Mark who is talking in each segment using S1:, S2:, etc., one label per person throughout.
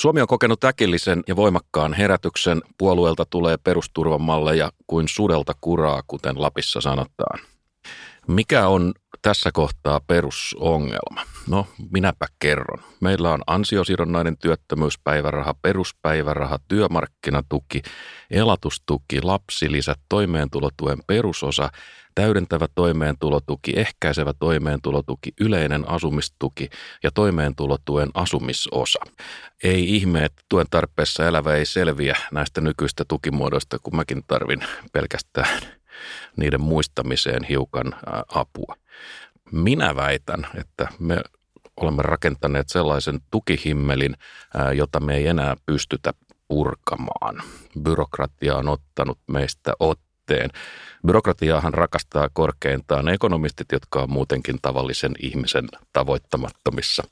S1: Suomi on kokenut äkillisen ja voimakkaan herätyksen. Puolueelta tulee perusturvamalleja kuin sudelta kuraa, kuten Lapissa sanotaan. Mikä on tässä kohtaa perusongelma? No, minäpä kerron. Meillä on ansiosidonnainen työttömyyspäiväraha, peruspäiväraha, työmarkkinatuki, elatustuki, lapsilisät, toimeentulotuen perusosa, täydentävä toimeentulotuki, ehkäisevä toimeentulotuki, yleinen asumistuki ja toimeentulotuen asumisosa. Ei ihme, että tuen tarpeessa elävä ei selviä näistä nykyistä tukimuodoista, kun mäkin tarvin pelkästään niiden muistamiseen hiukan apua. Minä väitän, että me olemme rakentaneet sellaisen tukihimmelin, jota me ei enää pystytä purkamaan. Byrokratia on ottanut meistä otteen. Byrokratiaahan rakastaa korkeintaan ekonomistit, jotka on muutenkin tavallisen ihmisen tavoittamattomissa.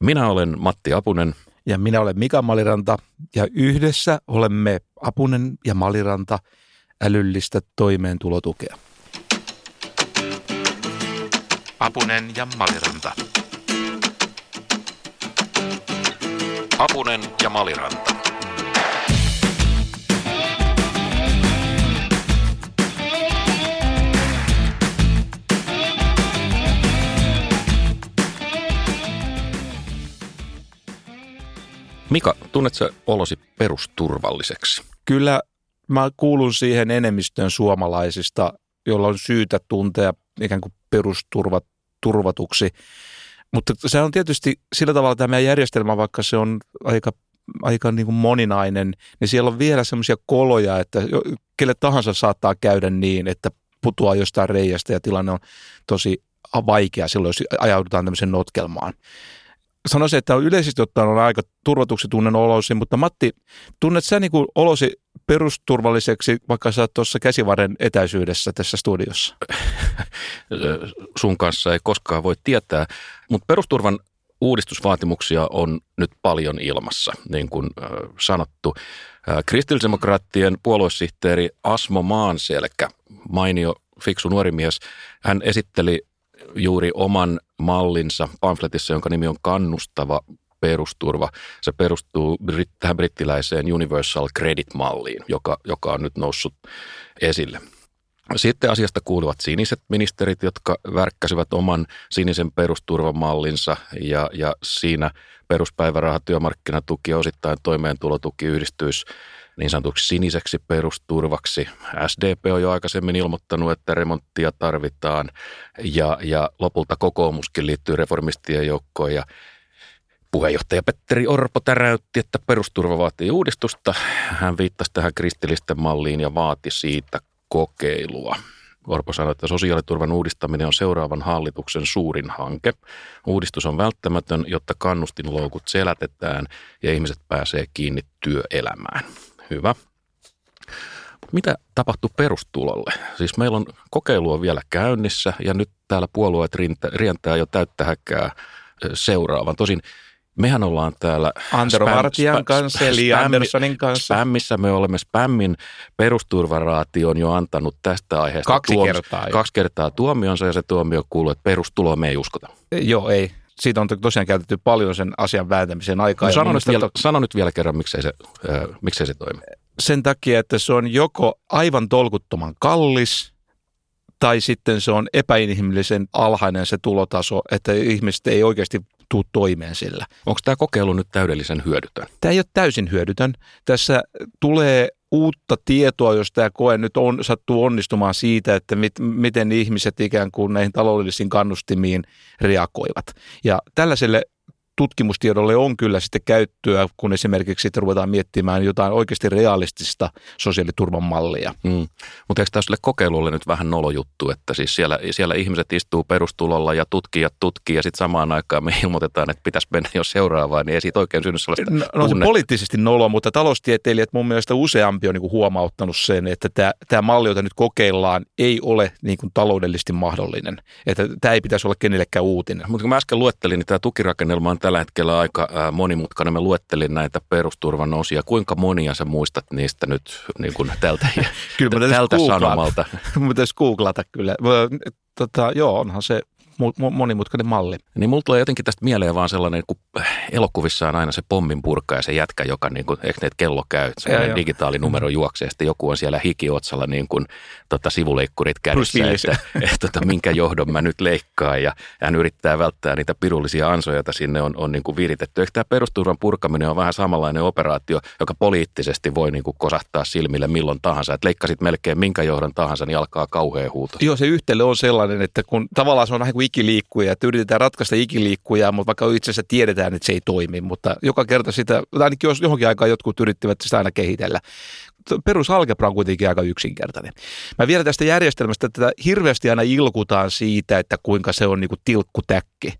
S1: Minä olen Matti Apunen.
S2: Ja minä olen Mika Maliranta ja yhdessä olemme Apunen ja Maliranta älyllistä toimeentulotukea.
S1: Apunen ja Maliranta. Apunen ja Maliranta. Mika, tunnetko olosi perusturvalliseksi?
S2: Kyllä mä kuulun siihen enemmistöön suomalaisista, jolla on syytä tuntea ikään kuin perusturvat turvatuksi. Mutta se on tietysti sillä tavalla tämä meidän järjestelmä, vaikka se on aika, aika niin kuin moninainen, niin siellä on vielä semmoisia koloja, että kelle tahansa saattaa käydä niin, että putoaa jostain reiästä ja tilanne on tosi vaikea silloin, jos ajaudutaan tämmöiseen notkelmaan sanoisin, että yleisesti ottaen on aika turvatuksi tunnen olosi, mutta Matti, tunnet sä niin olosi perusturvalliseksi, vaikka sä oot tuossa käsivarren etäisyydessä tässä studiossa?
S1: Sun kanssa ei koskaan voi tietää, mutta perusturvan uudistusvaatimuksia on nyt paljon ilmassa, niin kuin sanottu. Kristillisdemokraattien puoluesihteeri Asmo Maanselkä, mainio fiksu nuori mies, hän esitteli juuri oman mallinsa pamfletissa, jonka nimi on Kannustava perusturva. Se perustuu tähän brittiläiseen Universal Credit-malliin, joka, joka on nyt noussut esille. Sitten asiasta kuuluvat siniset ministerit, jotka värkkäsivät oman sinisen perusturvamallinsa ja, ja siinä peruspäiväraha, työmarkkinatuki ja osittain toimeentulotuki yhdistyisi niin sanotuksi siniseksi perusturvaksi. SDP on jo aikaisemmin ilmoittanut, että remonttia tarvitaan ja, ja lopulta kokoomuskin liittyy reformistien joukkoon ja Puheenjohtaja Petteri Orpo täräytti, että perusturva vaatii uudistusta. Hän viittasi tähän kristillisten malliin ja vaati siitä kokeilua. Orpo sanoi, että sosiaaliturvan uudistaminen on seuraavan hallituksen suurin hanke. Uudistus on välttämätön, jotta kannustinloukut selätetään ja ihmiset pääsee kiinni työelämään. Hyvä. Mitä tapahtuu perustulolle? Siis meillä on kokeilua vielä käynnissä ja nyt täällä puolueet rientää jo täyttä häkkää seuraavan. Tosin mehän ollaan täällä
S2: Antero spam, Vartijan kanssa, eli Anderssonin kanssa.
S1: Spämmissä me olemme Spämmin perusturvaraation jo antanut tästä aiheesta.
S2: Kaksi tuomi, kertaa. Jo.
S1: Kaksi kertaa tuomionsa ja se tuomio kuuluu, että perustuloa me ei uskota.
S2: Joo, ei. Siitä on tosiaan käytetty paljon sen asian vääntämiseen aikaa.
S1: No, sano, nyt vielä, to... sano nyt vielä kerran, miksei se, äh, miksei se toimi.
S2: Sen takia, että se on joko aivan tolkuttoman kallis – tai sitten se on epäinhimillisen alhainen se tulotaso, että ihmiset ei oikeasti tuu toimeen sillä.
S1: Onko tämä kokeilu nyt täydellisen hyödytön?
S2: Tämä ei ole täysin hyödytön. Tässä tulee uutta tietoa, jos tämä koe nyt on, sattuu onnistumaan siitä, että mit, miten ihmiset ikään kuin näihin taloudellisiin kannustimiin reagoivat. Ja tällaiselle tutkimustiedolle on kyllä sitten käyttöä, kun esimerkiksi sitten ruvetaan miettimään jotain oikeasti realistista sosiaaliturvan mallia. Mm.
S1: Mutta eikö tällaiselle kokeilulle nyt vähän nolojuttu, että siis siellä, siellä ihmiset istuu perustulolla ja tutkijat tutkii ja sitten samaan aikaan me ilmoitetaan, että pitäisi mennä jo seuraavaan, niin ei siitä oikein synny sellaista
S2: No, no se poliittisesti nolo, mutta taloustieteilijät mun mielestä useampi on niin kuin huomauttanut sen, että tämä, tämä malli, jota nyt kokeillaan, ei ole niin kuin taloudellisesti mahdollinen. Että tämä ei pitäisi olla kenellekään uutinen.
S1: Mutta kun mä äsken luettelin, niin tämä tukirakennelma on tällä hetkellä aika monimutkainen. Mä luettelin näitä perusturvan osia. Kuinka monia sä muistat niistä nyt niin kuin tältä,
S2: kyllä
S1: tältä sanomalta?
S2: Mä pitäisi googlata kyllä. Tota, joo, onhan se monimutkainen malli.
S1: Niin mulla tulee jotenkin tästä mieleen vaan sellainen, kun elokuvissa on aina se pommin purka ja se jätkä, joka niin kuin, eikö ne kello käy, sellainen digitaalinumero juoksee sitten joku on siellä hikiotsalla niin kuin, tota, sivuleikkurit kädessä, että, että, että, minkä johdon mä nyt leikkaan ja hän yrittää välttää niitä pirullisia ansoja, joita sinne on, on niin kuin viritetty. Ehkä tämä perusturvan purkaminen on vähän samanlainen operaatio, joka poliittisesti voi niin kuin kosahtaa silmille milloin tahansa. Että leikkasit melkein minkä johdon tahansa, niin alkaa kauhea huuto.
S2: Joo, se yhtelle on sellainen, että kun tavallaan se on vähän kuin ikiliikkuja, että yritetään ratkaista ikiliikkujaa, mutta vaikka itse asiassa tiedetään, että se ei toimi, mutta joka kerta sitä, ainakin jos johonkin aikaan jotkut yrittivät sitä aina kehitellä perusalgebra on kuitenkin aika yksinkertainen. Mä vielä tästä järjestelmästä, että hirveästi aina ilkutaan siitä, että kuinka se on niin kuin tilkkutäkki.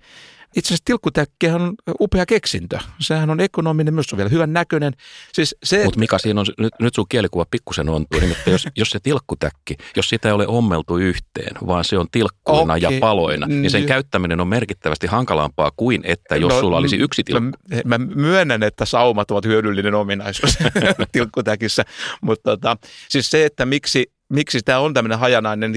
S2: Itse asiassa tilkkutäkkihän on upea keksintö. Sehän on ekonominen, myös on vielä hyvän näköinen.
S1: Siis se, Mutta mikä siinä on, nyt, nyt sun kielikuva pikkusen ontuu, niin jos, jos se tilkkutäkki, jos sitä ei ole ommeltu yhteen, vaan se on tilkkuina okay. ja paloina, niin sen käyttäminen on merkittävästi hankalampaa kuin että jos no, sulla olisi yksi tilkku.
S2: Mä, mä myönnän, että saumat ovat hyödyllinen ominaisuus tilkkutäkissä, mutta tota, siis se, että miksi miksi tämä on tämmöinen hajanainen,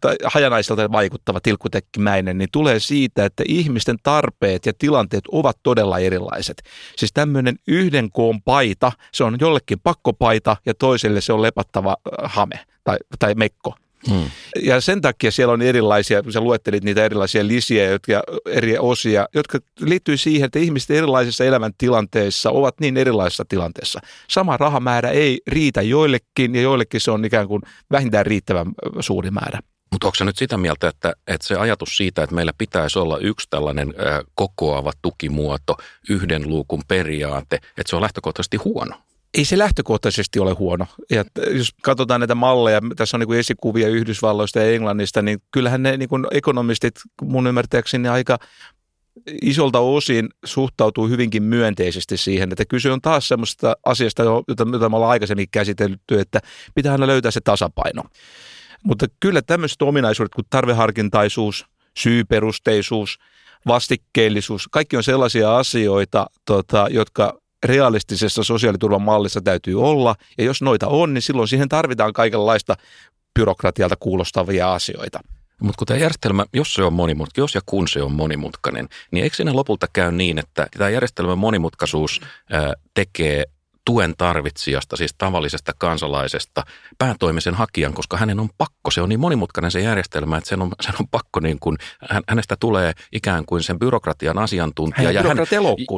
S2: tai hajanaiselta vaikuttava tilkkutekkimäinen, niin tulee siitä, että ihmisten tarpeet ja tilanteet ovat todella erilaiset. Siis tämmöinen yhden koon paita, se on jollekin pakkopaita ja toiselle se on lepattava äh, hame tai, tai mekko. Hmm. Ja sen takia siellä on erilaisia, kun sä luettelit niitä erilaisia lisiä, jotka, eri osia, jotka liittyy siihen, että ihmiset erilaisissa elämäntilanteissa ovat niin erilaisissa tilanteissa. Sama rahamäärä ei riitä joillekin ja joillekin se on ikään kuin vähintään riittävän suuri määrä.
S1: Mutta onko se nyt sitä mieltä, että, että se ajatus siitä, että meillä pitäisi olla yksi tällainen kokoava tukimuoto, yhden luukun periaate, että se on lähtökohtaisesti huono?
S2: Ei se lähtökohtaisesti ole huono. Ja jos katsotaan näitä malleja, tässä on niin kuin esikuvia Yhdysvalloista ja Englannista, niin kyllähän ne niin kuin ekonomistit mun ymmärtääkseni aika isolta osin suhtautuu hyvinkin myönteisesti siihen, että kyse on taas semmoista asiasta, jota, jota me ollaan aikaisemmin käsitelty, että pitää aina löytää se tasapaino. Mutta kyllä tämmöiset ominaisuudet kuin tarveharkintaisuus, syyperusteisuus, vastikkeellisuus, kaikki on sellaisia asioita, tota, jotka realistisessa sosiaaliturvan mallissa täytyy olla, ja jos noita on, niin silloin siihen tarvitaan kaikenlaista byrokratialta kuulostavia asioita.
S1: Mutta kun tämä järjestelmä, jos se on monimutkainen, jos ja kun se on monimutkainen, niin eikö siinä lopulta käy niin, että tämä järjestelmän monimutkaisuus ää, tekee tuen tarvitsijasta, siis tavallisesta kansalaisesta, päätoimisen hakijan, koska hänen on pakko, se on niin monimutkainen se järjestelmä, että sen on, sen on pakko niin kuin, hänestä tulee ikään kuin sen byrokratian asiantuntija.
S2: ja, hän,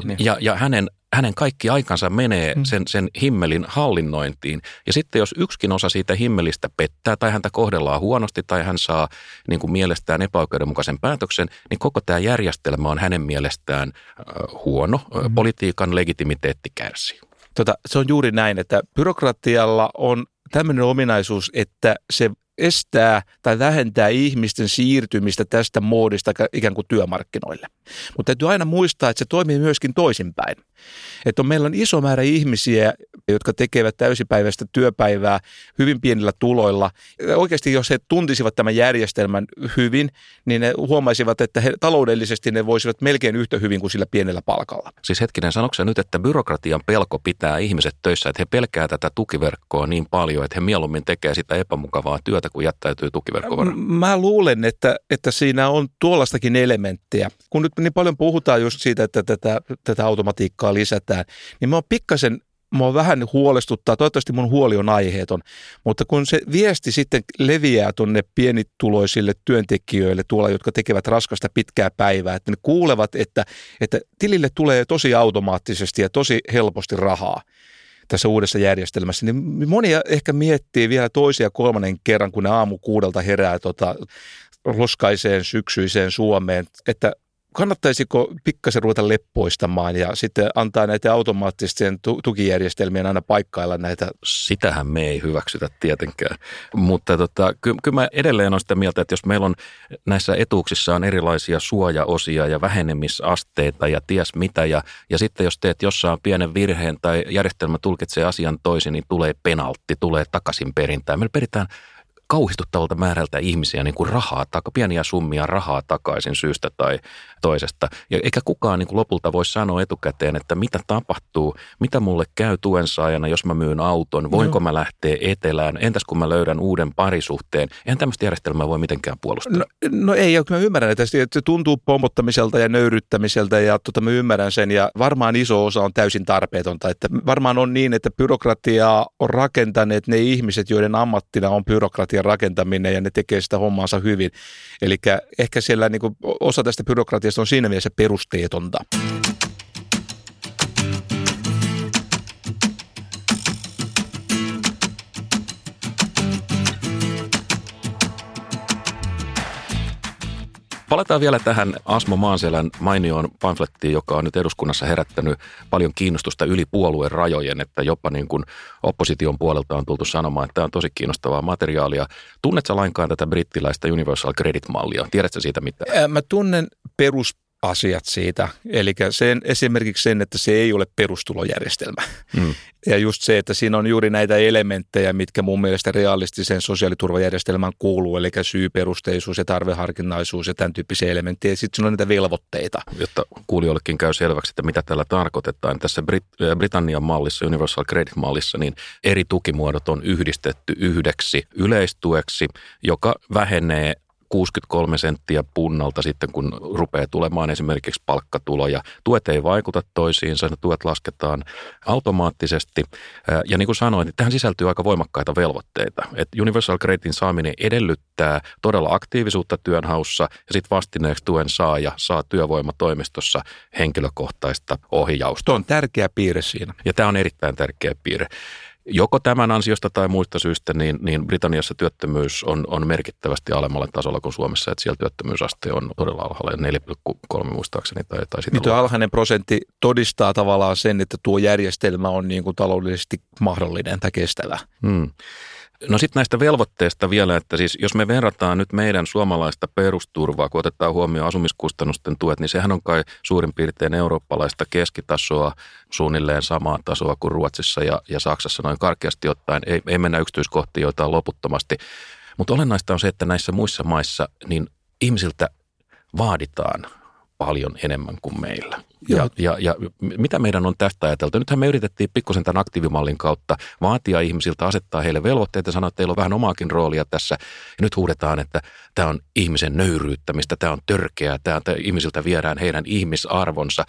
S1: niin. ja, ja hänen hänen kaikki aikansa menee mm. sen, sen himmelin hallinnointiin. Ja sitten jos yksikin osa siitä himmelistä pettää tai häntä kohdellaan huonosti tai hän saa niin kuin mielestään epäoikeudenmukaisen päätöksen, niin koko tämä järjestelmä on hänen mielestään huono. Mm. Politiikan legitimiteetti kärsii.
S2: Tota, se on juuri näin, että byrokratialla on tämmöinen ominaisuus, että se estää tai vähentää ihmisten siirtymistä tästä muodista ikään kuin työmarkkinoille. Mutta täytyy aina muistaa, että se toimii myöskin toisinpäin. Että on, meillä on iso määrä ihmisiä, jotka tekevät täysipäiväistä työpäivää hyvin pienillä tuloilla. Oikeasti jos he tuntisivat tämän järjestelmän hyvin, niin ne huomaisivat, että he, taloudellisesti ne voisivat melkein yhtä hyvin kuin sillä pienellä palkalla.
S1: Siis hetkinen, sanoksi nyt, että byrokratian pelko pitää ihmiset töissä, että he pelkää tätä tukiverkkoa niin paljon, että he mieluummin tekee sitä epämukavaa työtä, kun jättäytyy tukiverkkoon?
S2: Mä luulen, että, että siinä on tuollaistakin elementtiä. Kun nyt niin paljon puhutaan just siitä, että tätä, tätä automatiikkaa lisätään, niin mä oon pikkasen mua vähän huolestuttaa, toivottavasti mun huoli on aiheeton, mutta kun se viesti sitten leviää tuonne pienituloisille työntekijöille tuolla, jotka tekevät raskasta pitkää päivää, että ne kuulevat, että, että tilille tulee tosi automaattisesti ja tosi helposti rahaa, tässä uudessa järjestelmässä, niin moni ehkä miettii vielä toisia kolmannen kerran, kun ne aamu kuudelta herää tota, loskaiseen syksyiseen Suomeen, että kannattaisiko pikkasen ruveta leppoistamaan ja sitten antaa näitä automaattisten tukijärjestelmien aina paikkailla näitä?
S1: Sitähän me ei hyväksytä tietenkään, mutta tota, ky- kyllä mä edelleen olen sitä mieltä, että jos meillä on näissä etuuksissa on erilaisia suojaosia ja vähenemisasteita ja ties mitä ja, ja sitten jos teet jossain pienen virheen tai järjestelmä tulkitsee asian toisin, niin tulee penaltti, tulee takaisin perintään. Meillä peritään kauhistuttavalta määrältä ihmisiä niin kuin rahaa, tai pieniä summia rahaa takaisin syystä tai toisesta. Ja eikä kukaan niin kuin lopulta voi sanoa etukäteen, että mitä tapahtuu, mitä mulle käy tuen saajana, jos mä myyn auton, voinko no. mä lähteä etelään, entäs kun mä löydän uuden parisuhteen. Eihän tämmöistä järjestelmää voi mitenkään puolustaa.
S2: No, no ei, mä ymmärrän, että se tuntuu pomottamiselta ja nöyryttämiseltä ja tota, mä ymmärrän sen ja varmaan iso osa on täysin tarpeetonta. Että varmaan on niin, että byrokratiaa on rakentaneet ne ihmiset, joiden ammattina on byrokratian rakentaminen ja ne tekee sitä hommaansa hyvin. Eli ehkä siellä niin kuin, osa tästä byrokratiasta on siinä mielessä perusteetonta.
S1: Palataan vielä tähän Asmo Maanselän mainioon pamflettiin, joka on nyt eduskunnassa herättänyt paljon kiinnostusta yli puolueen rajojen, että jopa niin kuin opposition puolelta on tultu sanomaan, että tämä on tosi kiinnostavaa materiaalia. Tunnetko lainkaan tätä brittiläistä Universal Credit-mallia? Tiedätkö siitä mitä?
S2: Mä tunnen perus asiat siitä. Eli sen, esimerkiksi sen, että se ei ole perustulojärjestelmä. Mm. Ja just se, että siinä on juuri näitä elementtejä, mitkä mun mielestä realistisen sosiaaliturvajärjestelmään kuuluu, eli syyperusteisuus ja tarveharkinnaisuus ja tämän tyyppisiä elementtejä. Sitten siinä on niitä velvoitteita.
S1: Jotta kuulijoillekin käy selväksi, että mitä tällä tarkoitetaan. Tässä Brit- äh, Britannian mallissa, Universal Credit-mallissa, niin eri tukimuodot on yhdistetty yhdeksi yleistueksi, joka vähenee 63 senttiä punnalta sitten, kun rupeaa tulemaan esimerkiksi palkkatuloja. Tuet ei vaikuta toisiinsa, ne tuet lasketaan automaattisesti. Ja niin kuin sanoin, niin tähän sisältyy aika voimakkaita velvoitteita. Et Universal Creditin saaminen edellyttää todella aktiivisuutta työnhaussa ja sitten vastineeksi tuen saaja saa työvoimatoimistossa henkilökohtaista ohjausta.
S2: Tuo on tärkeä piirre siinä.
S1: Ja tämä on erittäin tärkeä piirre joko tämän ansiosta tai muista syistä, niin, niin Britanniassa työttömyys on, on merkittävästi alemmalla tasolla kuin Suomessa, että siellä työttömyysaste on todella alhaalla, 4,3 muistaakseni. Tai, tai
S2: sitä Nyt alhainen prosentti todistaa tavallaan sen, että tuo järjestelmä on niin kuin taloudellisesti mahdollinen tai kestävä. Hmm.
S1: No sitten näistä velvoitteista vielä, että siis jos me verrataan nyt meidän suomalaista perusturvaa, kun otetaan huomioon asumiskustannusten tuet, niin sehän on kai suurin piirtein eurooppalaista keskitasoa, suunnilleen samaa tasoa kuin Ruotsissa ja, ja Saksassa noin karkeasti ottaen. Ei, ei mennä yksityiskohtiin joitain loputtomasti. Mutta olennaista on se, että näissä muissa maissa niin ihmisiltä vaaditaan paljon enemmän kuin meillä. Ja, ja, ja mitä meidän on tästä ajateltu? Nythän me yritettiin pikkusen tämän aktiivimallin kautta vaatia ihmisiltä, asettaa heille velvoitteita ja sanoa, että teillä on vähän omaakin roolia tässä. Ja nyt huudetaan, että tämä on ihmisen nöyryyttämistä, tämä on törkeää, tämä, tämä ihmisiltä viedään heidän ihmisarvonsa.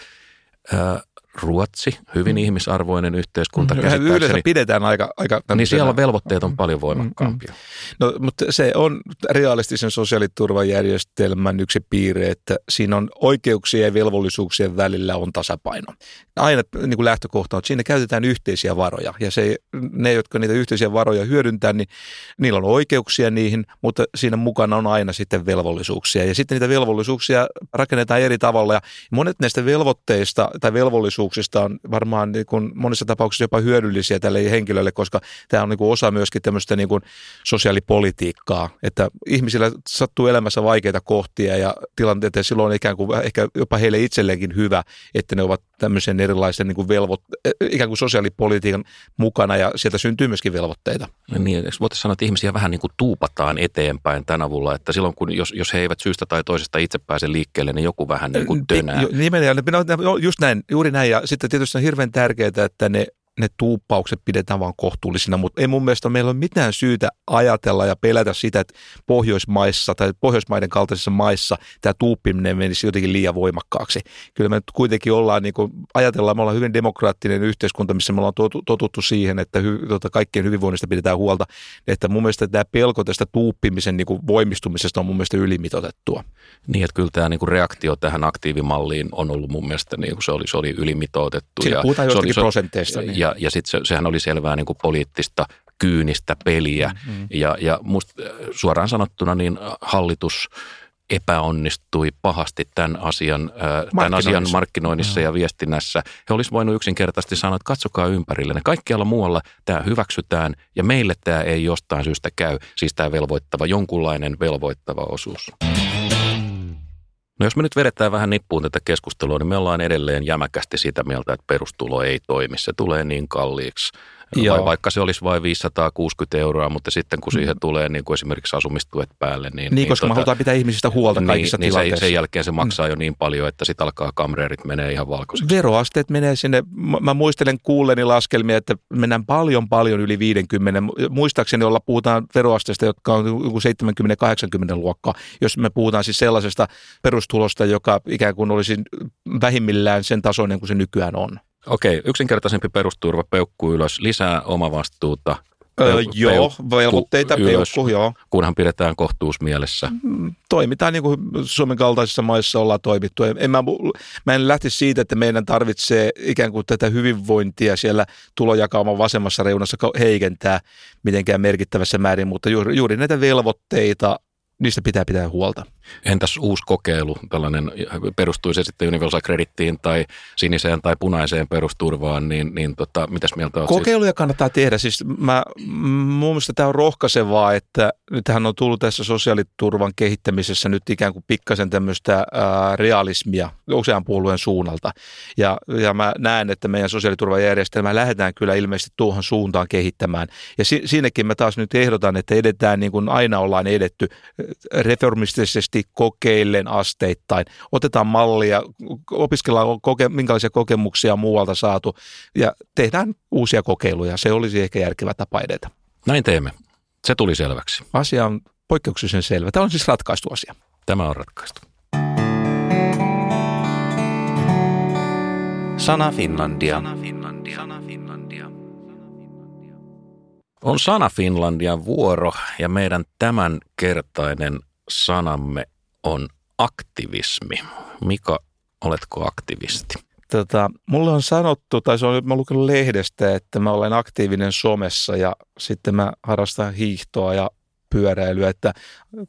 S1: Ruotsi, hyvin mm. ihmisarvoinen yhteiskunta.
S2: Mm, yleensä pidetään aika... aika
S1: niin siellä velvoitteet on paljon voimakkaampia. Mm,
S2: mm. No, mutta se on realistisen sosiaaliturvajärjestelmän yksi piirre, että siinä on oikeuksien ja velvollisuuksien välillä on tasapaino. Aina niin kuin lähtökohta on, että siinä käytetään yhteisiä varoja. Ja se, ne, jotka niitä yhteisiä varoja hyödyntää, niin niillä on oikeuksia niihin, mutta siinä mukana on aina sitten velvollisuuksia. Ja sitten niitä velvollisuuksia rakennetaan eri tavalla. Ja monet näistä velvoitteista tai velvollisuuksista mahdollisuuksista on varmaan niin kuin monissa tapauksissa jopa hyödyllisiä tälle henkilölle, koska tämä on niin kuin osa myöskin tämmöistä niin kuin sosiaalipolitiikkaa, että ihmisillä sattuu elämässä vaikeita kohtia ja tilanteita ja silloin on ikään kuin ehkä jopa heille itselleenkin hyvä, että ne ovat tämmöisen erilaisen niin kuin velvoit, ikään kuin sosiaalipolitiikan mukana ja sieltä syntyy myöskin velvoitteita.
S1: Niin, voitaisiin sanoa, että ihmisiä vähän niin kuin tuupataan eteenpäin tänä avulla, että silloin kun jos, jos he eivät syystä tai toisesta itse pääse liikkeelle, niin joku vähän niin kuin tönää.
S2: Nimenomaan, just näin, juuri näin ja sitten tietysti on hirveän tärkeää, että ne ne tuuppaukset pidetään vaan kohtuullisina, mutta ei mun mielestä meillä ole mitään syytä ajatella ja pelätä sitä, että Pohjoismaissa tai Pohjoismaiden kaltaisissa maissa tämä tuuppiminen menisi jotenkin liian voimakkaaksi. Kyllä me kuitenkin ollaan, niin kuin, ajatellaan, me ollaan hyvin demokraattinen yhteiskunta, missä me ollaan totuttu siihen, että hy, tota, kaikkien hyvinvoinnista pidetään huolta, että mun mielestä tämä pelko tästä tuuppimisen niin kuin voimistumisesta on mun mielestä ylimitotettua.
S1: Niin, että kyllä tämä niin kuin reaktio tähän aktiivimalliin on ollut mun mielestä, niin kuin se, oli, se oli ylimitoitettu.
S2: Siinä puhutaan jostakin prosenteista.
S1: Niin ja, ja sitten se, sehän oli selvää niin kuin poliittista kyynistä peliä. Mm-hmm. Ja, ja musta suoraan sanottuna niin hallitus epäonnistui pahasti tämän asian, tämän asian markkinoinnissa ja viestinnässä. He olisivat voineet yksinkertaisesti sanoa, että katsokaa ympärille. Kaikkialla muualla tämä hyväksytään ja meille tämä ei jostain syystä käy. Siis tämä velvoittava, jonkunlainen velvoittava osuus. No jos me nyt vedetään vähän nippuun tätä keskustelua, niin me ollaan edelleen jämäkästi sitä mieltä, että perustulo ei toimi. Se tulee niin kalliiksi. Joo. Vai vaikka se olisi vain 560 euroa, mutta sitten kun siihen mm. tulee niin kuin esimerkiksi asumistuet päälle. Niin,
S2: niin, niin koska tota, me halutaan pitää ihmisistä huolta niin, kaikissa
S1: niin
S2: tilanteissa.
S1: Sen jälkeen se maksaa mm. jo niin paljon, että sitten alkaa kamreerit menee ihan valkoisiksi.
S2: Veroasteet menee sinne. Mä muistelen kuulleni laskelmia, että mennään paljon paljon yli 50. Muistaakseni olla puhutaan veroasteesta, jotka on 70-80 luokkaa, jos me puhutaan siis sellaisesta perustulosta, joka ikään kuin olisi vähimmillään sen tasoinen kuin se nykyään on.
S1: Okei, yksinkertaisempi perusturva, peukku ylös, lisää omavastuuta.
S2: Öö, joo, velvoitteita, ylös, peukku, joo.
S1: Kunhan pidetään kohtuus mielessä.
S2: Mm, toimitaan niin kuin Suomen kaltaisissa maissa ollaan toimittu. En mä, mä en lähti siitä, että meidän tarvitsee ikään kuin tätä hyvinvointia siellä tulojakauman vasemmassa reunassa heikentää mitenkään merkittävässä määrin, mutta juuri, juuri näitä velvoitteita niistä pitää pitää huolta.
S1: Entäs uusi kokeilu, tällainen perustuisi se sitten Universal Credittiin tai siniseen tai punaiseen perusturvaan, niin, niin tota, mitäs mieltä olet?
S2: Kokeiluja siis? kannattaa tehdä. Siis mä, mun mielestä tämä on rohkaisevaa, että nythän on tullut tässä sosiaaliturvan kehittämisessä nyt ikään kuin pikkasen tämmöistä realismia usean puolueen suunnalta. Ja, ja mä näen, että meidän sosiaaliturvajärjestelmää lähdetään kyllä ilmeisesti tuohon suuntaan kehittämään. Ja si, siinäkin mä taas nyt ehdotan, että edetään niin kuin aina ollaan edetty reformistisesti kokeillen asteittain. Otetaan mallia, opiskellaan koke, minkälaisia kokemuksia muualta saatu ja tehdään uusia kokeiluja. Se olisi ehkä järkevä tapa edetä.
S1: Näin teemme. Se tuli selväksi.
S2: Asia on poikkeuksellisen selvä. Tämä on siis ratkaistu asia.
S1: Tämä on ratkaistu.
S3: Sana Finlandia. Sana Finlandia. Sana Finlandia.
S1: On Sana Finlandian vuoro ja meidän tämänkertainen sanamme on aktivismi. Mika, oletko aktivisti?
S2: Tota, mulle on sanottu, tai se on, mä lukenut lehdestä, että mä olen aktiivinen somessa ja sitten mä harrastan hiihtoa ja pyöräilyä, että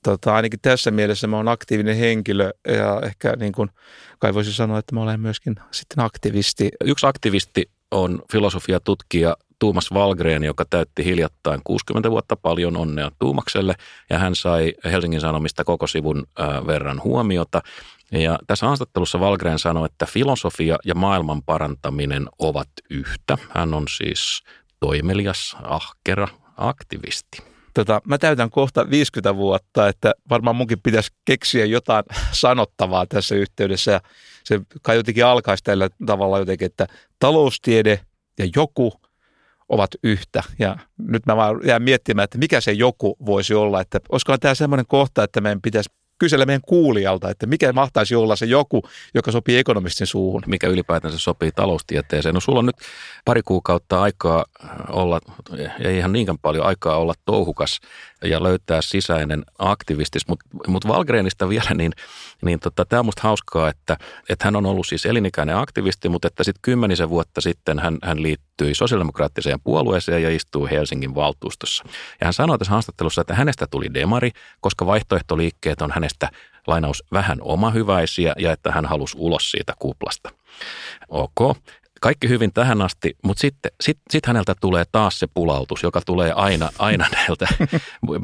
S2: tota, ainakin tässä mielessä mä olen aktiivinen henkilö ja ehkä niin kuin, kai voisi sanoa, että mä olen myöskin sitten aktivisti.
S1: Yksi aktivisti on filosofiatutkija Tuumas Valgren, joka täytti hiljattain 60 vuotta paljon onnea Tuumakselle ja hän sai Helsingin Sanomista koko sivun verran huomiota. Ja tässä haastattelussa Valgren sanoi, että filosofia ja maailman parantaminen ovat yhtä. Hän on siis toimelias, ahkera, aktivisti.
S2: Tota, mä täytän kohta 50 vuotta, että varmaan munkin pitäisi keksiä jotain sanottavaa tässä yhteydessä. Ja se kai jotenkin alkaisi tällä tavalla jotenkin, että taloustiede ja joku ovat yhtä. Ja nyt mä vaan jään miettimään, että mikä se joku voisi olla, että olisikohan tämä semmoinen kohta, että meidän pitäisi kysellä meidän kuulijalta, että mikä mahtaisi olla se joku, joka sopii ekonomistin suuhun.
S1: Mikä ylipäätänsä sopii taloustieteeseen. No sulla on nyt pari kuukautta aikaa olla, ei ihan niinkään paljon aikaa olla touhukas ja löytää sisäinen aktivistis, mutta mut Valgrenista vielä, niin, niin tota, tämä on musta hauskaa, että, että hän on ollut siis elinikäinen aktivisti, mutta että sitten kymmenisen vuotta sitten hän, hän liittyi sosiaalidemokraattiseen puolueeseen ja istuu Helsingin valtuustossa. Ja hän sanoi tässä haastattelussa, että hänestä tuli demari, koska vaihtoehtoliikkeet on hänestä lainaus vähän omahyväisiä ja että hän halusi ulos siitä kuplasta. Ok. Kaikki hyvin tähän asti, mutta sitten sit, sit häneltä tulee taas se pulautus, joka tulee aina, aina näiltä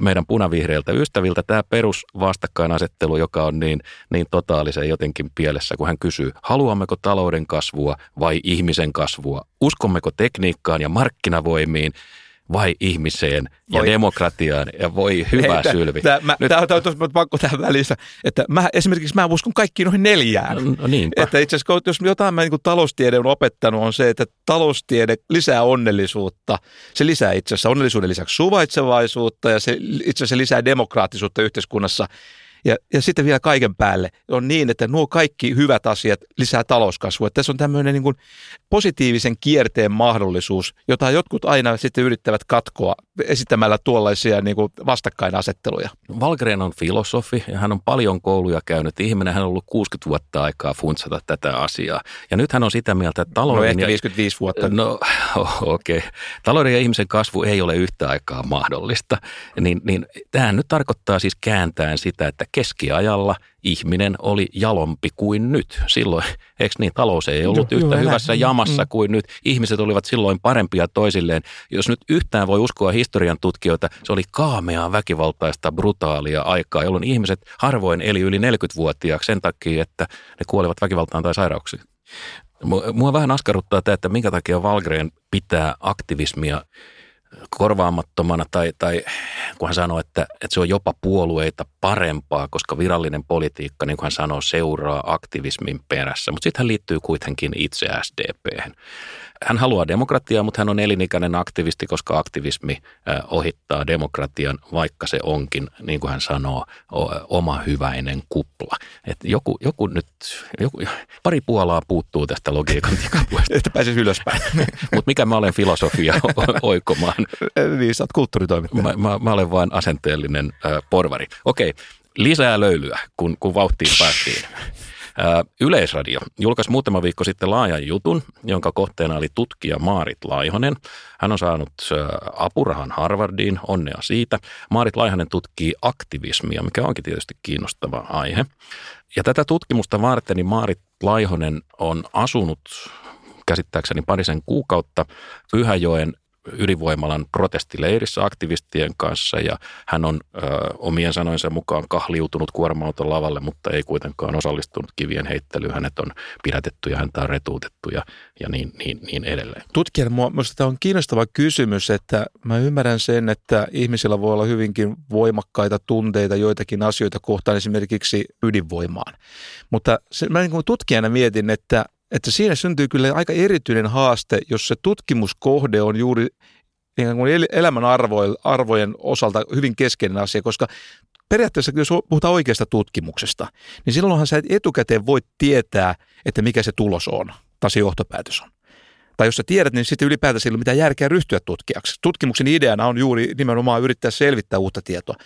S1: meidän punavihreiltä ystäviltä. Tämä perusvastakkainasettelu, joka on niin, niin totaalisen jotenkin pielessä, kun hän kysyy, haluammeko talouden kasvua vai ihmisen kasvua? Uskommeko tekniikkaan ja markkinavoimiin vai ihmiseen ja voi. demokratiaan ja voi hyvä Hei, sylvi.
S2: Tämä on pakko tähän välissä, että mä, esimerkiksi mä uskon kaikkiin noihin neljään.
S1: No, no niinpä.
S2: Että itse asiassa jos jotain mä niin kuin taloustiede on opettanut on se, että taloustiede lisää onnellisuutta. Se lisää itse asiassa onnellisuuden lisäksi suvaitsevaisuutta ja se itse asiassa lisää demokraattisuutta yhteiskunnassa. Ja, ja sitten vielä kaiken päälle on niin, että nuo kaikki hyvät asiat lisää talouskasvua. Että tässä on tämmöinen niin kuin positiivisen kierteen mahdollisuus, jota jotkut aina sitten yrittävät katkoa esittämällä tuollaisia niin kuin vastakkainasetteluja.
S1: Valgren on filosofi ja hän on paljon kouluja käynyt ihminen. Hän on ollut 60 vuotta aikaa funtsata tätä asiaa. Ja nyt hän on sitä mieltä, että talouden...
S2: No ehkä 55
S1: ja,
S2: vuotta.
S1: No okei. Okay. Talouden ja ihmisen kasvu ei ole yhtä aikaa mahdollista. Niin, niin tämähän nyt tarkoittaa siis kääntäen sitä, että keskiajalla ihminen oli jalompi kuin nyt. Silloin, eikö niin, talous ei ollut Joo, yhtä hyvässä näin. jamassa mm. kuin nyt. Ihmiset olivat silloin parempia toisilleen. Jos nyt yhtään voi uskoa historian tutkijoita, se oli kaameaa, väkivaltaista, brutaalia aikaa, jolloin ihmiset harvoin eli yli 40-vuotiaaksi sen takia, että ne kuolivat väkivaltaan tai sairauksiin. Mua vähän askarruttaa tämä, että minkä takia Valgren pitää aktivismia korvaamattomana tai, tai kun hän sanoo, että, että se on jopa puolueita parempaa, koska virallinen politiikka, niin kuin hän sanoo, seuraa aktivismin perässä. Mutta sitten hän liittyy kuitenkin itse SDP. Hän haluaa demokratiaa, mutta hän on elinikäinen aktivisti, koska aktivismi ohittaa demokratian, vaikka se onkin, niin kuin hän sanoo, oma hyväinen kupla. Et joku, joku nyt, joku, pari puolaa puuttuu tästä logiikan tikapuesta.
S2: Että pääsisi ylöspäin.
S1: mutta mikä mä olen filosofia oikomaan.
S2: niin, sä oot kulttuuritoimittaja.
S1: Mä, mä, mä olen vain asenteellinen äh, porvari. Okei, lisää löylyä, kun, kun vauhtiin päästiin. Yleisradio julkaisi muutama viikko sitten laajan jutun, jonka kohteena oli tutkija Maarit Laihonen. Hän on saanut apurahan Harvardiin, onnea siitä. Maarit Laihonen tutkii aktivismia, mikä onkin tietysti kiinnostava aihe. Ja tätä tutkimusta varten niin Maarit Laihonen on asunut käsittääkseni parisen kuukautta Pyhäjoen ydinvoimalan protestileirissä aktivistien kanssa ja hän on ö, omien sanoinsa mukaan kahliutunut kuorma-auton lavalle, mutta ei kuitenkaan osallistunut kivien heittelyyn. Hänet on pidätetty ja häntä on retuutettu ja, ja niin, niin, niin edelleen.
S2: Tutkijan minusta tämä on kiinnostava kysymys, että mä ymmärrän sen, että ihmisillä voi olla hyvinkin voimakkaita tunteita joitakin asioita kohtaan, esimerkiksi ydinvoimaan. Mutta se, mä niin tutkijana mietin, että että siinä syntyy kyllä aika erityinen haaste, jos se tutkimuskohde on juuri kuin elämän arvojen osalta hyvin keskeinen asia, koska periaatteessa jos puhutaan oikeasta tutkimuksesta, niin silloinhan sä et etukäteen voi tietää, että mikä se tulos on tai se johtopäätös on tai jos sä tiedät, niin sitten ylipäätään sillä mitään järkeä ryhtyä tutkijaksi. Tutkimuksen ideana on juuri nimenomaan yrittää selvittää uutta tietoa.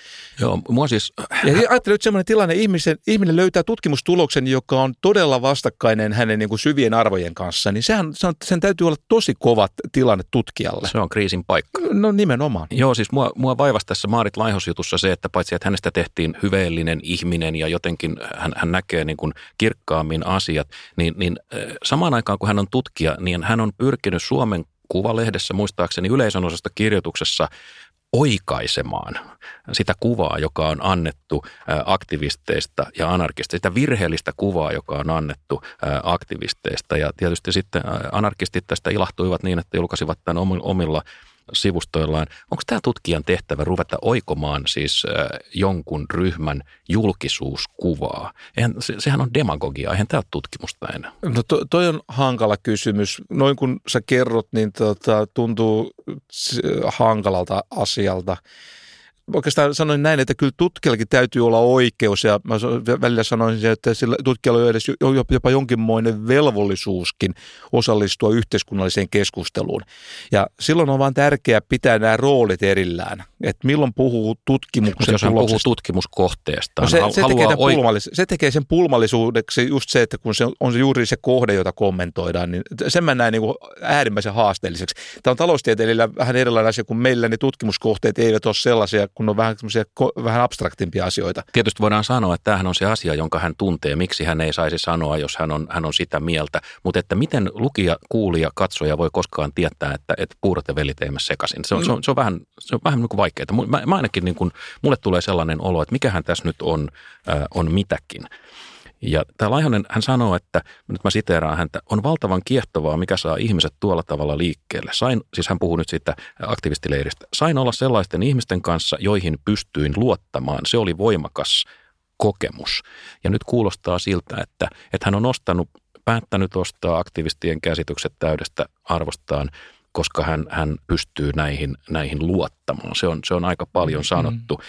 S1: Joo, mua siis...
S2: Ja ajattelen nyt sellainen tilanne, ihmisen, ihminen löytää tutkimustuloksen, joka on todella vastakkainen hänen niin kuin syvien arvojen kanssa, niin sehän, sen täytyy olla tosi kova tilanne tutkijalle.
S1: Se on kriisin paikka.
S2: No nimenomaan.
S1: Joo, siis mua, mua vaivasi tässä Maarit Laihosjutussa se, että paitsi että hänestä tehtiin hyveellinen ihminen ja jotenkin hän, hän näkee niin kuin kirkkaammin asiat, niin, niin samaan aikaan kun hän on tutkija, niin hän on pyrkinyt Suomen Kuvalehdessä muistaakseni yleisön osasta kirjoituksessa oikaisemaan sitä kuvaa, joka on annettu aktivisteista ja anarkisteista, sitä virheellistä kuvaa, joka on annettu aktivisteista. Ja tietysti sitten anarkistit tästä ilahtuivat niin, että julkaisivat tämän omilla sivustoillaan. Onko tämä tutkijan tehtävä ruveta oikomaan siis äh, jonkun ryhmän julkisuuskuvaa? Eihän, se, sehän on demagogia, eihän tämä ole tutkimusta enää.
S2: No to, toi on hankala kysymys. Noin kun sä kerrot, niin tota, tuntuu hankalalta asialta oikeastaan sanoin näin, että kyllä tutkijallakin täytyy olla oikeus ja mä välillä sanoisin, että sillä tutkijalla on edes jopa jonkinmoinen velvollisuuskin osallistua yhteiskunnalliseen keskusteluun. Ja silloin on vaan tärkeää pitää nämä roolit erillään, että milloin puhuu tutkimuksen
S1: jos hän puhuu tutkimuskohteesta,
S2: no se, se, tekee pulmallis- se tekee sen pulmallisuudeksi just se, että kun se on juuri se kohde, jota kommentoidaan, niin sen mä näen niin kuin äärimmäisen haasteelliseksi. Tämä on taloustieteilijällä vähän erilainen asia kuin meillä, niin tutkimuskohteet eivät ole sellaisia, kun on vähän, vähän abstraktimpia asioita.
S1: Tietysti voidaan sanoa, että tämähän on se asia, jonka hän tuntee, miksi hän ei saisi sanoa, jos hän on, hän on sitä mieltä. Mutta että miten lukija, kuulija, katsoja voi koskaan tietää, että, että puurot ja velit sekaisin. Se on, se on, se on vähän, se on vähän niin vaikeaa. Mä, mä ainakin niin kuin, mulle tulee sellainen olo, että mikähän tässä nyt on, äh, on mitäkin. Ja tämä Laihonen, hän sanoo, että, nyt mä siteeraan häntä, on valtavan kiehtovaa, mikä saa ihmiset tuolla tavalla liikkeelle. Sain, siis hän puhuu nyt siitä aktivistileiristä. Sain olla sellaisten ihmisten kanssa, joihin pystyin luottamaan. Se oli voimakas kokemus. Ja nyt kuulostaa siltä, että, että hän on ostanut, päättänyt ostaa aktivistien käsitykset täydestä arvostaan koska hän, hän pystyy näihin, näihin luottamaan. Se on, se on aika paljon mm-hmm. sanottu.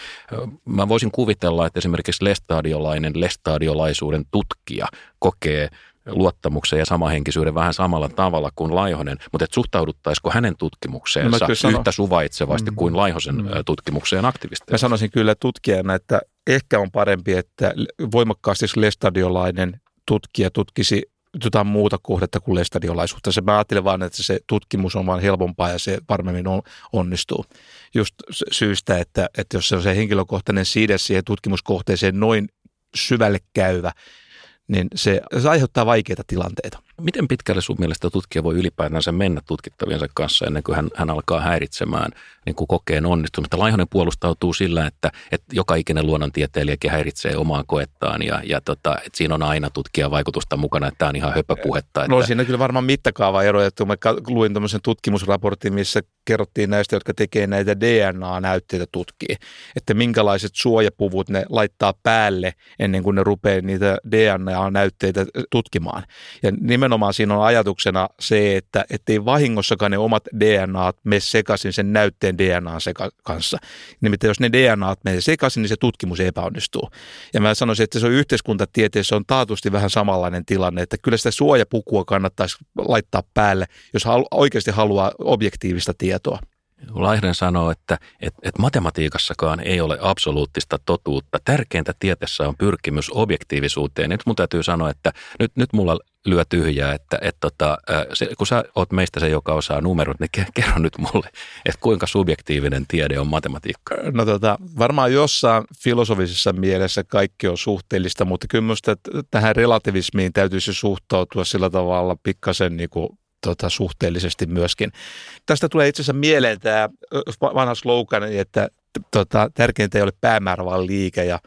S1: Mä voisin kuvitella, että esimerkiksi lestadiolainen lestadiolaisuuden tutkija kokee luottamuksen ja samahenkisyyden vähän samalla tavalla kuin Laihonen, mutta että suhtauduttaisiko hänen tutkimukseensa no yhtä suvaitsevasti mm, kuin Laihosen mm. tutkimukseen aktivisteista?
S2: Mä sanoisin kyllä tutkijana, että ehkä on parempi, että voimakkaasti lestadiolainen tutkija tutkisi jotain muuta kohdetta kuin lestadiolaisuutta. Se, mä ajattelen vaan, että se tutkimus on vaan helpompaa ja se varmemmin on, onnistuu. Just syystä, että, että jos se on se henkilökohtainen side siihen tutkimuskohteeseen noin syvälle käyvä, niin se, se aiheuttaa vaikeita tilanteita.
S1: Miten pitkälle sun mielestä tutkija voi ylipäätänsä mennä tutkittaviensa kanssa ennen kuin hän, hän alkaa häiritsemään niin kuin kokeen onnistumista? Laihonen puolustautuu sillä, että, että joka ikinen luonnontieteilijäkin häiritsee omaa koettaan ja, ja tota, että siinä on aina tutkijan vaikutusta mukana, että tämä on ihan höpöpuhetta. Että...
S2: No siinä kyllä varmaan mittakaava ero, että mä luin tämmöisen tutkimusraportin, missä kerrottiin näistä, jotka tekee näitä DNA-näytteitä tutkii, että minkälaiset suojapuvut ne laittaa päälle ennen kuin ne rupeaa niitä DNA-näytteitä tutkimaan. Ja nimenomaan siinä on ajatuksena se, että ei vahingossakaan ne omat DNAt mene sekaisin sen näytteen DNA seka- kanssa. Nimittäin jos ne DNAt menee sekaisin, niin se tutkimus epäonnistuu. Ja mä sanoisin, että se on yhteiskuntatieteessä on taatusti vähän samanlainen tilanne, että kyllä sitä suojapukua kannattaisi laittaa päälle, jos oikeasti haluaa objektiivista tietoa.
S1: Laihden sanoo, että, että, että matematiikassakaan ei ole absoluuttista totuutta. Tärkeintä tieteessä on pyrkimys objektiivisuuteen. Nyt mun täytyy sanoa, että nyt, nyt mulla lyö tyhjää, että, että tota, se, kun sä oot meistä se, joka osaa numerot, niin kerro nyt mulle, että kuinka subjektiivinen tiede on matematiikka.
S2: No tota, varmaan jossain filosofisessa mielessä kaikki on suhteellista, mutta kyllä minusta tähän relativismiin täytyisi suhtautua sillä tavalla pikkasen niin kuin tota, suhteellisesti myöskin. Tästä tulee itse asiassa mieleen tämä vanha slogan, että tota, tärkeintä ei ole päämäärä, vaan liike ja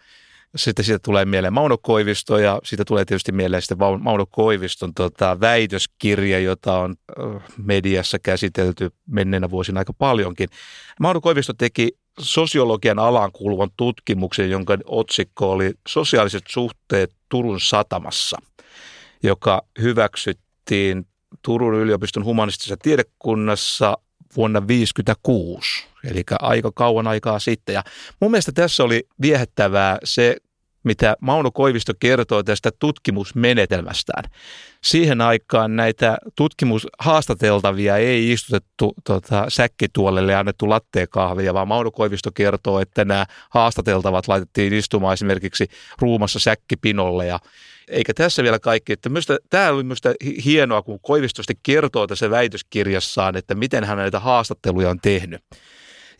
S2: sitten siitä tulee mieleen Mauno Koivisto ja siitä tulee tietysti mieleen sitten Mauno Koiviston tota, väitöskirja, jota on mediassa käsitelty menneenä vuosina aika paljonkin. Mauno Koivisto teki sosiologian alaan kuuluvan tutkimuksen, jonka otsikko oli Sosiaaliset suhteet Turun satamassa, joka hyväksyttiin Turun yliopiston humanistisessa tiedekunnassa vuonna 1956, eli aika kauan aikaa sitten. Ja mun mielestä tässä oli viehättävää se, mitä Mauno Koivisto kertoo tästä tutkimusmenetelmästään. Siihen aikaan näitä tutkimushaastateltavia ei istutettu tota, säkkituolelle ja annettu latteekahvia, vaan Mauno Koivisto kertoo, että nämä haastateltavat laitettiin istumaan esimerkiksi ruumassa säkkipinolle ja eikä tässä vielä kaikki, että minusta, tämä oli minusta hienoa, kun Koivistosti kertoo tässä väitöskirjassaan, että miten hän näitä haastatteluja on tehnyt.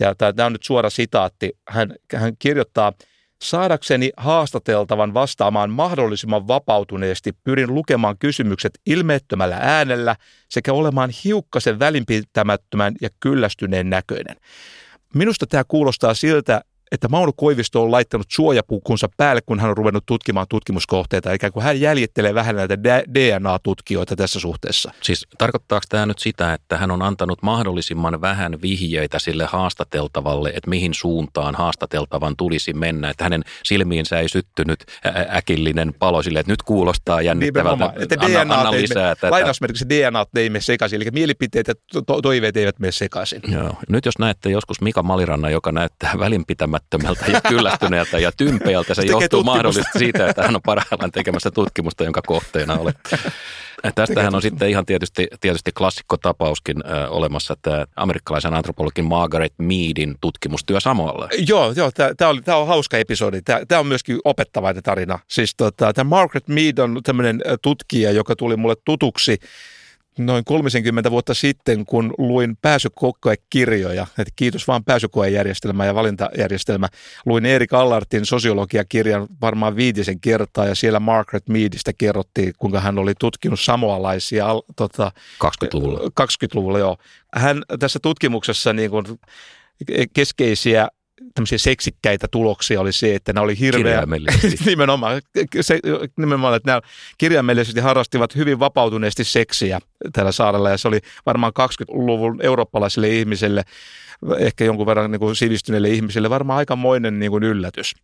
S2: Ja tämä on nyt suora sitaatti. Hän, hän kirjoittaa, Saadakseni haastateltavan vastaamaan mahdollisimman vapautuneesti pyrin lukemaan kysymykset ilmeettömällä äänellä sekä olemaan hiukkasen välinpitämättömän ja kyllästyneen näköinen. Minusta tämä kuulostaa siltä, että Mauno Koivisto on laittanut suojapukunsa päälle, kun hän on ruvennut tutkimaan tutkimuskohteita. Ikään kuin hän jäljittelee vähän näitä DNA-tutkijoita tässä suhteessa.
S1: Siis tarkoittaako tämä nyt sitä, että hän on antanut mahdollisimman vähän vihjeitä sille haastateltavalle, että mihin suuntaan haastateltavan tulisi mennä? Että hänen silmiinsä ei syttynyt äkillinen palo sille, että nyt kuulostaa jännittävältä.
S2: Että anna, DNA anna lisää. Tätä. Lainausmerkiksi DNA ei mene sekaisin, eli mielipiteet ja to- toiveet eivät mene sekaisin.
S1: Joo. Nyt jos näette joskus Mika Maliranna, joka näyttää välinpitämään tyytymättömältä ja kyllästyneeltä ja tympeältä. Se johtuu mahdollisesti siitä, että hän on parhaillaan tekemässä tutkimusta, jonka kohteena olet. Tästähän on sitten ihan tietysti, tietysti klassikkotapauskin äh, olemassa tämä amerikkalaisen antropologin Margaret Meadin tutkimustyö samalla.
S2: Joo, joo tämä on, on hauska episodi. Tämä on myöskin opettavainen tarina. Siis tota, tämä Margaret Mead on tämmöinen tutkija, joka tuli mulle tutuksi noin 30 vuotta sitten, kun luin pääsykoekirjoja, että kiitos vaan pääsykoejärjestelmä ja valintajärjestelmä, luin Erik Allartin sosiologiakirjan varmaan viitisen kertaa ja siellä Margaret Meadistä kerrottiin, kuinka hän oli tutkinut samoalaisia tota,
S1: 20-luvulla.
S2: 20-luvulla, joo. Hän tässä tutkimuksessa niin kuin keskeisiä tämmöisiä seksikkäitä tuloksia oli se, että nämä oli hirveä... nimenomaan, se, nimenomaan, että nämä kirjaimellisesti harrastivat hyvin vapautuneesti seksiä tällä saarella. Ja se oli varmaan 20-luvun eurooppalaisille ihmisille ehkä jonkun verran niin kuin sivistyneille ihmisille varmaan aikamoinen niin kuin yllätys.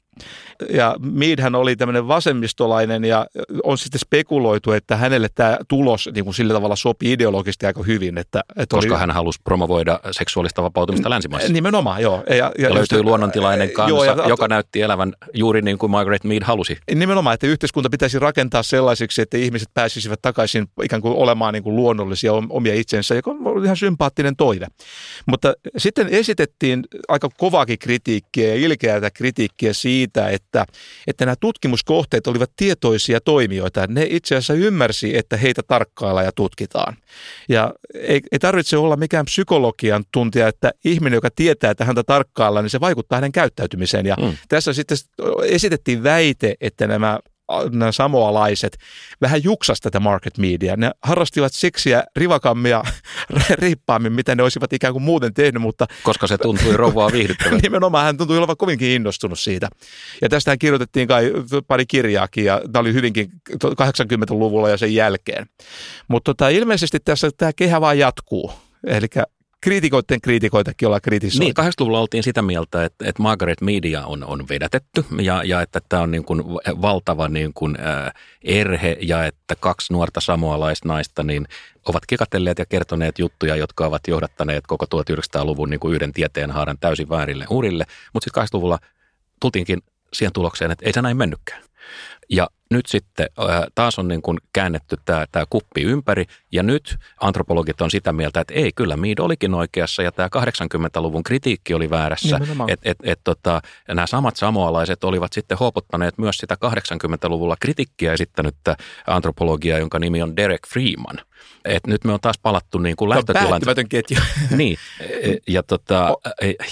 S2: Ja Meadhän oli tämmöinen vasemmistolainen ja on sitten spekuloitu, että hänelle tämä tulos niin kuin sillä tavalla sopi ideologisesti aika hyvin. Että, että
S1: Koska oli... hän halusi promovoida seksuaalista vapautumista länsimaissa.
S2: Nimenomaan, joo.
S1: Ja, ja, ja löytyi just, luonnontilainen kansa, joo, ja, joka näytti elävän juuri niin kuin Margaret Mead halusi.
S2: Nimenomaan, että yhteiskunta pitäisi rakentaa sellaisiksi, että ihmiset pääsisivät takaisin ikään kuin olemaan niin kuin luonnollisia omia itsensä, joka on ihan sympaattinen toive. Mutta sitten esitettiin aika kovakin kritiikkiä ja ilkeää kritiikkiä siitä, siitä, että, että nämä tutkimuskohteet olivat tietoisia toimijoita. Ne itse asiassa ymmärsi, että heitä tarkkaillaan ja tutkitaan. Ja ei, ei tarvitse olla mikään psykologian tuntija, että ihminen, joka tietää, että häntä tarkkaillaan, niin se vaikuttaa hänen käyttäytymiseen. Ja mm. tässä sitten esitettiin väite, että nämä nämä samoalaiset vähän juksas tätä market media. Ne harrastivat seksiä rivakammia riippaammin, mitä ne olisivat ikään kuin muuten tehnyt, mutta...
S1: Koska se tuntui rouvaa viihdyttävältä.
S2: Nimenomaan hän tuntui olevan kovinkin innostunut siitä. Ja tästähän kirjoitettiin kai pari kirjaakin ja tämä oli hyvinkin 80-luvulla ja sen jälkeen. Mutta tota, ilmeisesti tässä tämä kehä vaan jatkuu. Eli kriitikoiden kriitikoitakin ollaan kritisoitu.
S1: Niin, 80-luvulla oltiin sitä mieltä, että, että Margaret Media on, on vedätetty ja, ja että tämä on niin kuin valtava niin kuin, äh, erhe ja että kaksi nuorta samoalaisnaista niin ovat kikatelleet ja kertoneet juttuja, jotka ovat johdattaneet koko 1900-luvun niin kuin yhden tieteenhaaran täysin väärille urille. Mutta sitten 80-luvulla tultiinkin siihen tulokseen, että ei se näin mennytkään. Ja nyt sitten taas on niin kuin käännetty tämä, tämä kuppi ympäri ja nyt antropologit on sitä mieltä, että ei, kyllä Mead olikin oikeassa ja tämä 80-luvun kritiikki oli väärässä. Että et, et, tota, nämä samat samoalaiset olivat sitten huopottaneet myös sitä 80-luvulla kritiikkiä esittänyttä antropologiaa, jonka nimi on Derek Freeman. Et nyt me on taas palattu niin kuin lähtötilanteeseen.
S2: ketju.
S1: niin. E, ja tota,
S2: o,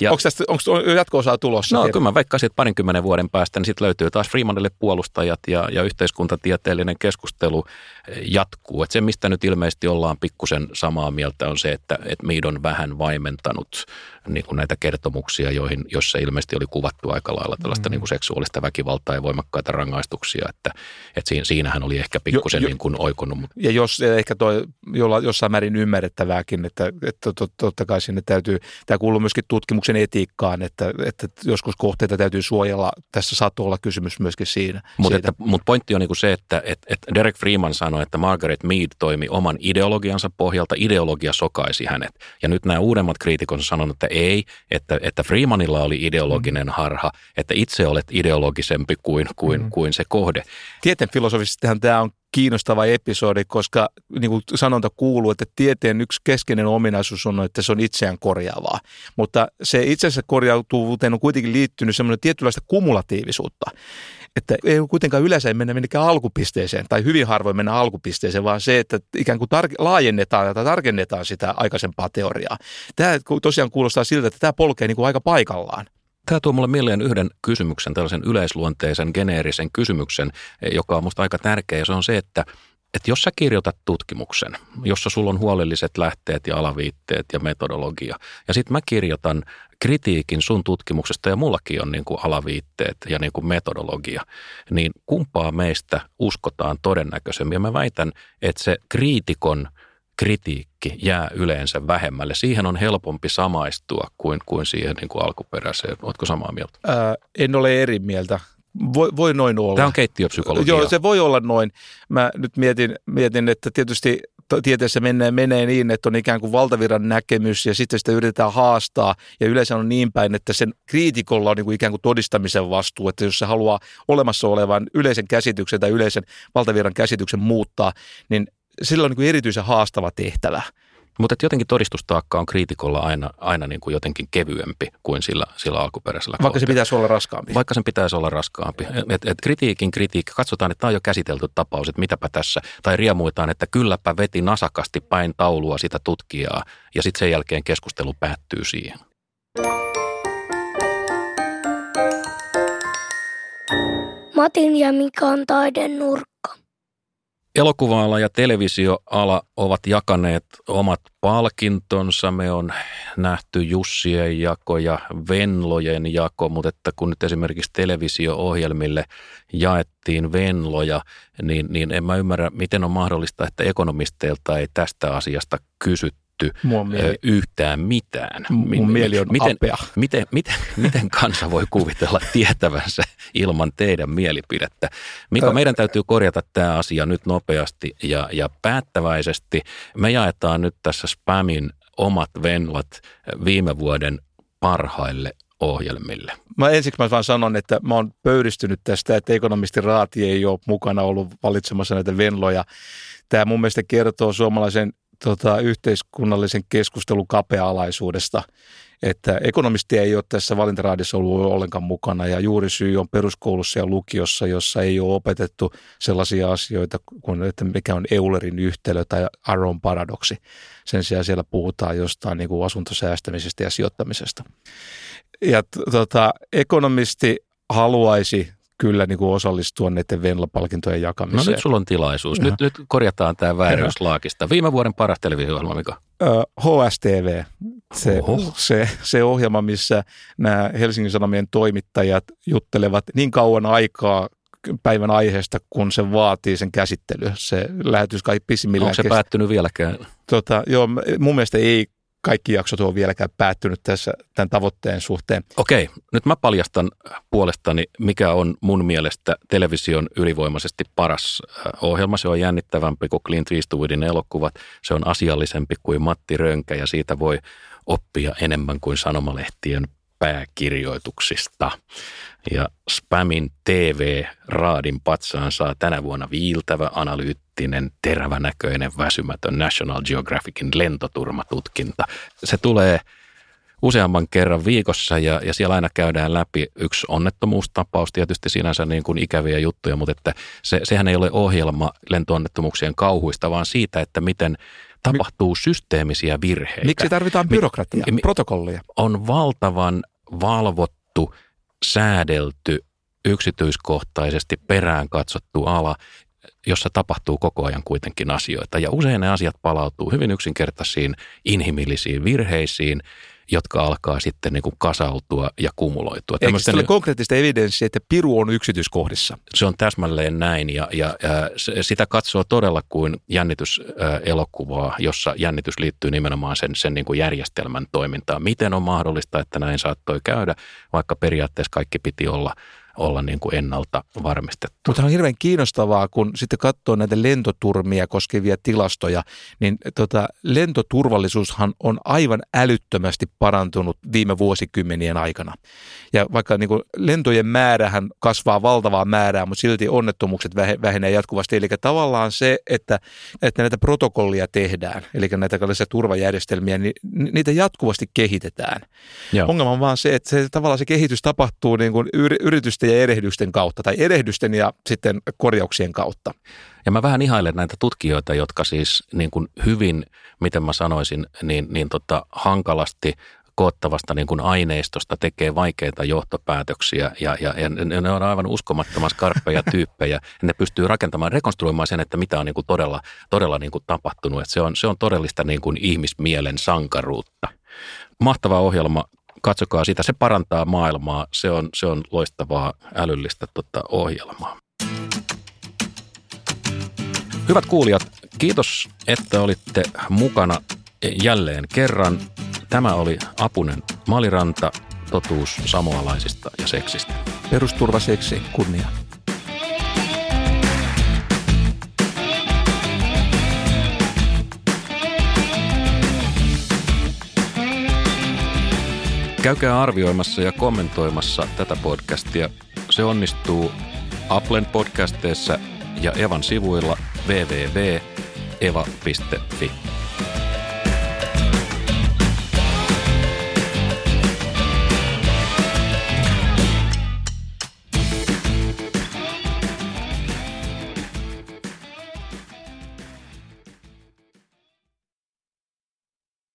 S2: ja, onko tästä onko jatko-osaa tulossa?
S1: No kyllä mä veikkaisin, että parinkymmenen vuoden päästä niin sitten löytyy taas Freemanille puolustajat ja, ja yhteiskuntatieteellinen keskustelu jatkuu. Et se, mistä nyt ilmeisesti ollaan pikkusen samaa mieltä, on se, että, että Mead on vähän vaimentanut niin kuin näitä kertomuksia, joihin, jossa ilmeisesti oli kuvattu aika lailla tällaista mm. niin kuin seksuaalista väkivaltaa ja voimakkaita rangaistuksia, että, että siinä, siinähän oli ehkä pikkusen jo, jo, niin kuin oikonut. Mutta.
S2: Ja jos ehkä toi, jolla, jossain määrin ymmärrettävääkin, että, että tot, totta kai sinne täytyy, tämä kuuluu myöskin tutkimuksen etiikkaan, että, että joskus kohteita täytyy suojella, tässä saattoi olla kysymys myöskin siinä.
S1: Mutta mut pointti on niin kuin se, että että että Derek Freeman sanoi, että Margaret Mead toimi oman ideologiansa pohjalta, ideologia sokaisi hänet. Ja nyt nämä uudemmat kriitikot on sanonut, että ei, että, että Freemanilla oli ideologinen mm. harha, että itse olet ideologisempi kuin, kuin, mm. kuin se kohde.
S2: Tieteen filosofisestihan tämä on kiinnostava episodi, koska niin kuin sanonta kuuluu, että tieteen yksi keskeinen ominaisuus on, että se on itseään korjaavaa. Mutta se itsensä korjautuvuuteen on kuitenkin liittynyt semmoinen tietynlaista kumulatiivisuutta että ei kuitenkaan yleensä mennä minnekään alkupisteeseen, tai hyvin harvoin mennä alkupisteeseen, vaan se, että ikään kuin tar- laajennetaan tai tarkennetaan sitä aikaisempaa teoriaa. Tämä tosiaan kuulostaa siltä, että tämä polkee niin kuin aika paikallaan.
S1: Tämä tuo mulle mieleen yhden kysymyksen, tällaisen yleisluonteisen, geneerisen kysymyksen, joka on minusta aika tärkeä, ja se on se, että että jos sä kirjoitat tutkimuksen, jossa sulla on huolelliset lähteet ja alaviitteet ja metodologia, ja sitten mä kirjoitan kritiikin sun tutkimuksesta, ja mullakin on niin kuin alaviitteet ja niin kuin metodologia, niin kumpaa meistä uskotaan todennäköisemmin? Ja mä väitän, että se kriitikon kritiikki jää yleensä vähemmälle. Siihen on helpompi samaistua kuin, kuin siihen niin kuin alkuperäiseen. Oletko samaa mieltä?
S2: Ää, en ole eri mieltä. Voi, voi noin olla.
S1: Tämä on keittiöpsykologia.
S2: Joo, se voi olla noin. Mä nyt mietin, mietin että tietysti tieteessä menee, menee niin, että on ikään kuin valtaviran näkemys ja sitten sitä yritetään haastaa ja yleensä on niin päin, että sen kriitikolla on niin kuin ikään kuin todistamisen vastuu, että jos se haluaa olemassa olevan yleisen käsityksen tai yleisen valtaviran käsityksen muuttaa, niin sillä on niin kuin erityisen haastava tehtävä.
S1: Mutta jotenkin todistustaakka on kriitikolla aina, aina niin kuin jotenkin kevyempi kuin sillä, sillä alkuperäisellä.
S2: Vaikka se pitäisi olla raskaampi.
S1: Vaikka sen pitäisi olla raskaampi. Et, et kritiikin kritiikki, katsotaan, että tämä on jo käsitelty tapaus, että mitäpä tässä. Tai riemuitaan, että kylläpä veti nasakasti päin taulua sitä tutkijaa ja sitten sen jälkeen keskustelu päättyy siihen.
S4: Matin ja Mikan taiden nurkka.
S1: Elokuva-ala ja televisioala ovat jakaneet omat palkintonsa. Me on nähty Jussien jako ja Venlojen jako, mutta että kun nyt esimerkiksi televisio-ohjelmille jaettiin Venloja, niin, niin en mä ymmärrä, miten on mahdollista, että ekonomisteilta ei tästä asiasta kysytty mieli, yhtään mitään.
S2: Mun mieli on
S1: miten, apea. Miten, miten, miten kansa voi kuvitella tietävänsä ilman teidän mielipidettä? Mika, meidän täytyy korjata tämä asia nyt nopeasti ja, ja päättäväisesti. Me jaetaan nyt tässä Spamin omat venlat viime vuoden parhaille ohjelmille.
S2: Mä ensiksi mä vaan sanon, että mä oon pöyristynyt tästä, että ekonomisti Raati ei ole mukana ollut valitsemassa näitä venloja. Tämä mun mielestä kertoo suomalaisen tota, yhteiskunnallisen keskustelun kapea-alaisuudesta, että ekonomisti ei ole tässä valintaraadissa ollut ollenkaan mukana ja juuri syy on peruskoulussa ja lukiossa, jossa ei ole opetettu sellaisia asioita kuin, että mikä on Eulerin yhtälö tai Aron paradoksi. Sen sijaan siellä puhutaan jostain niin kuin asuntosäästämisestä ja sijoittamisesta. Ja tota, ekonomisti haluaisi kyllä niin kuin osallistua näiden Venla-palkintojen
S1: No
S2: jakamiseen.
S1: nyt sulla on tilaisuus. Nyt, nyt korjataan tämä vääryys laakista. Viime vuoden paras televisio-ohjelma, Mika.
S2: HSTV, se,
S1: Oho.
S2: se, se ohjelma, missä nämä Helsingin Sanomien toimittajat juttelevat niin kauan aikaa päivän aiheesta, kun se vaatii sen käsittely. Se lähetys kai pisimmillään
S1: Onko se
S2: kestää-
S1: päättynyt vieläkään?
S2: tota, joo, mun mielestä ei kaikki jaksot ole vieläkään päättynyt tässä tämän tavoitteen suhteen.
S1: Okei, nyt mä paljastan puolestani, mikä on mun mielestä television ylivoimaisesti paras äh, ohjelma. Se on jännittävämpi kuin Clint Eastwoodin elokuvat. Se on asiallisempi kuin Matti Rönkä ja siitä voi oppia enemmän kuin sanomalehtien pääkirjoituksista. Ja Spamin TV-raadin patsaan saa tänä vuonna viiltävä, analyyttinen, terävänäköinen, väsymätön National Geographicin lentoturmatutkinta. Se tulee useamman kerran viikossa ja, ja siellä aina käydään läpi yksi onnettomuustapaus, tietysti sinänsä niin kuin ikäviä juttuja, mutta että se, sehän ei ole ohjelma lentoonnettomuuksien kauhuista, vaan siitä, että miten tapahtuu systeemisiä virheitä.
S2: Miksi tarvitaan
S1: Mi-
S2: byrokratiaa,
S1: mi-
S2: protokollia?
S1: on valtavan valvottu, säädelty, yksityiskohtaisesti perään katsottu ala, jossa tapahtuu koko ajan kuitenkin asioita. Ja usein ne asiat palautuu hyvin yksinkertaisiin inhimillisiin virheisiin, jotka alkaa sitten niin kuin kasautua ja kumuloitua.
S2: Eikö se ole konkreettista evidenssiä, että piru on yksityiskohdissa?
S1: se on täsmälleen näin ja, ja, ja sitä katsoo todella kuin jännityselokuvaa, jossa jännitys liittyy nimenomaan sen, sen niin kuin järjestelmän toimintaan. Miten on mahdollista, että näin saattoi käydä, vaikka periaatteessa kaikki piti olla, olla niin kuin ennalta varmistettu.
S2: Mutta on hirveän kiinnostavaa, kun sitten katsoo näitä lentoturmia koskevia tilastoja, niin tota, lentoturvallisuushan on aivan älyttömästi parantunut viime vuosikymmenien aikana. Ja vaikka niin kuin lentojen määrähän kasvaa valtavaa määrää, mutta silti onnettomuukset vähe- vähenee jatkuvasti. Eli tavallaan se, että, että näitä protokollia tehdään, eli näitä turvajärjestelmiä, niin niitä jatkuvasti kehitetään.
S1: Joo.
S2: Ongelma on vaan se, että se, tavallaan se kehitys tapahtuu niin kuin yri- yritysten ja erehdysten kautta, tai erehdysten ja sitten korjauksien kautta.
S1: Ja mä vähän ihailen näitä tutkijoita, jotka siis niin kuin hyvin, miten mä sanoisin, niin, niin tota, hankalasti koottavasta niin kuin aineistosta tekee vaikeita johtopäätöksiä ja, ja, ja ne on aivan uskomattoman skarppeja tyyppejä. Ja ne pystyy rakentamaan, rekonstruoimaan sen, että mitä on niin kuin todella, todella niin kuin tapahtunut. Että se, on, se on todellista niin kuin ihmismielen sankaruutta. Mahtava ohjelma, katsokaa sitä. Se parantaa maailmaa. Se on, se on loistavaa älyllistä tota, ohjelmaa. Hyvät kuulijat, kiitos, että olitte mukana jälleen kerran. Tämä oli Apunen Maliranta, totuus samoalaisista ja seksistä.
S2: Perusturva, seksi, kunnia.
S1: Käykää arvioimassa ja kommentoimassa tätä podcastia. Se onnistuu Applen podcasteissa ja Evan sivuilla www.eva.fi.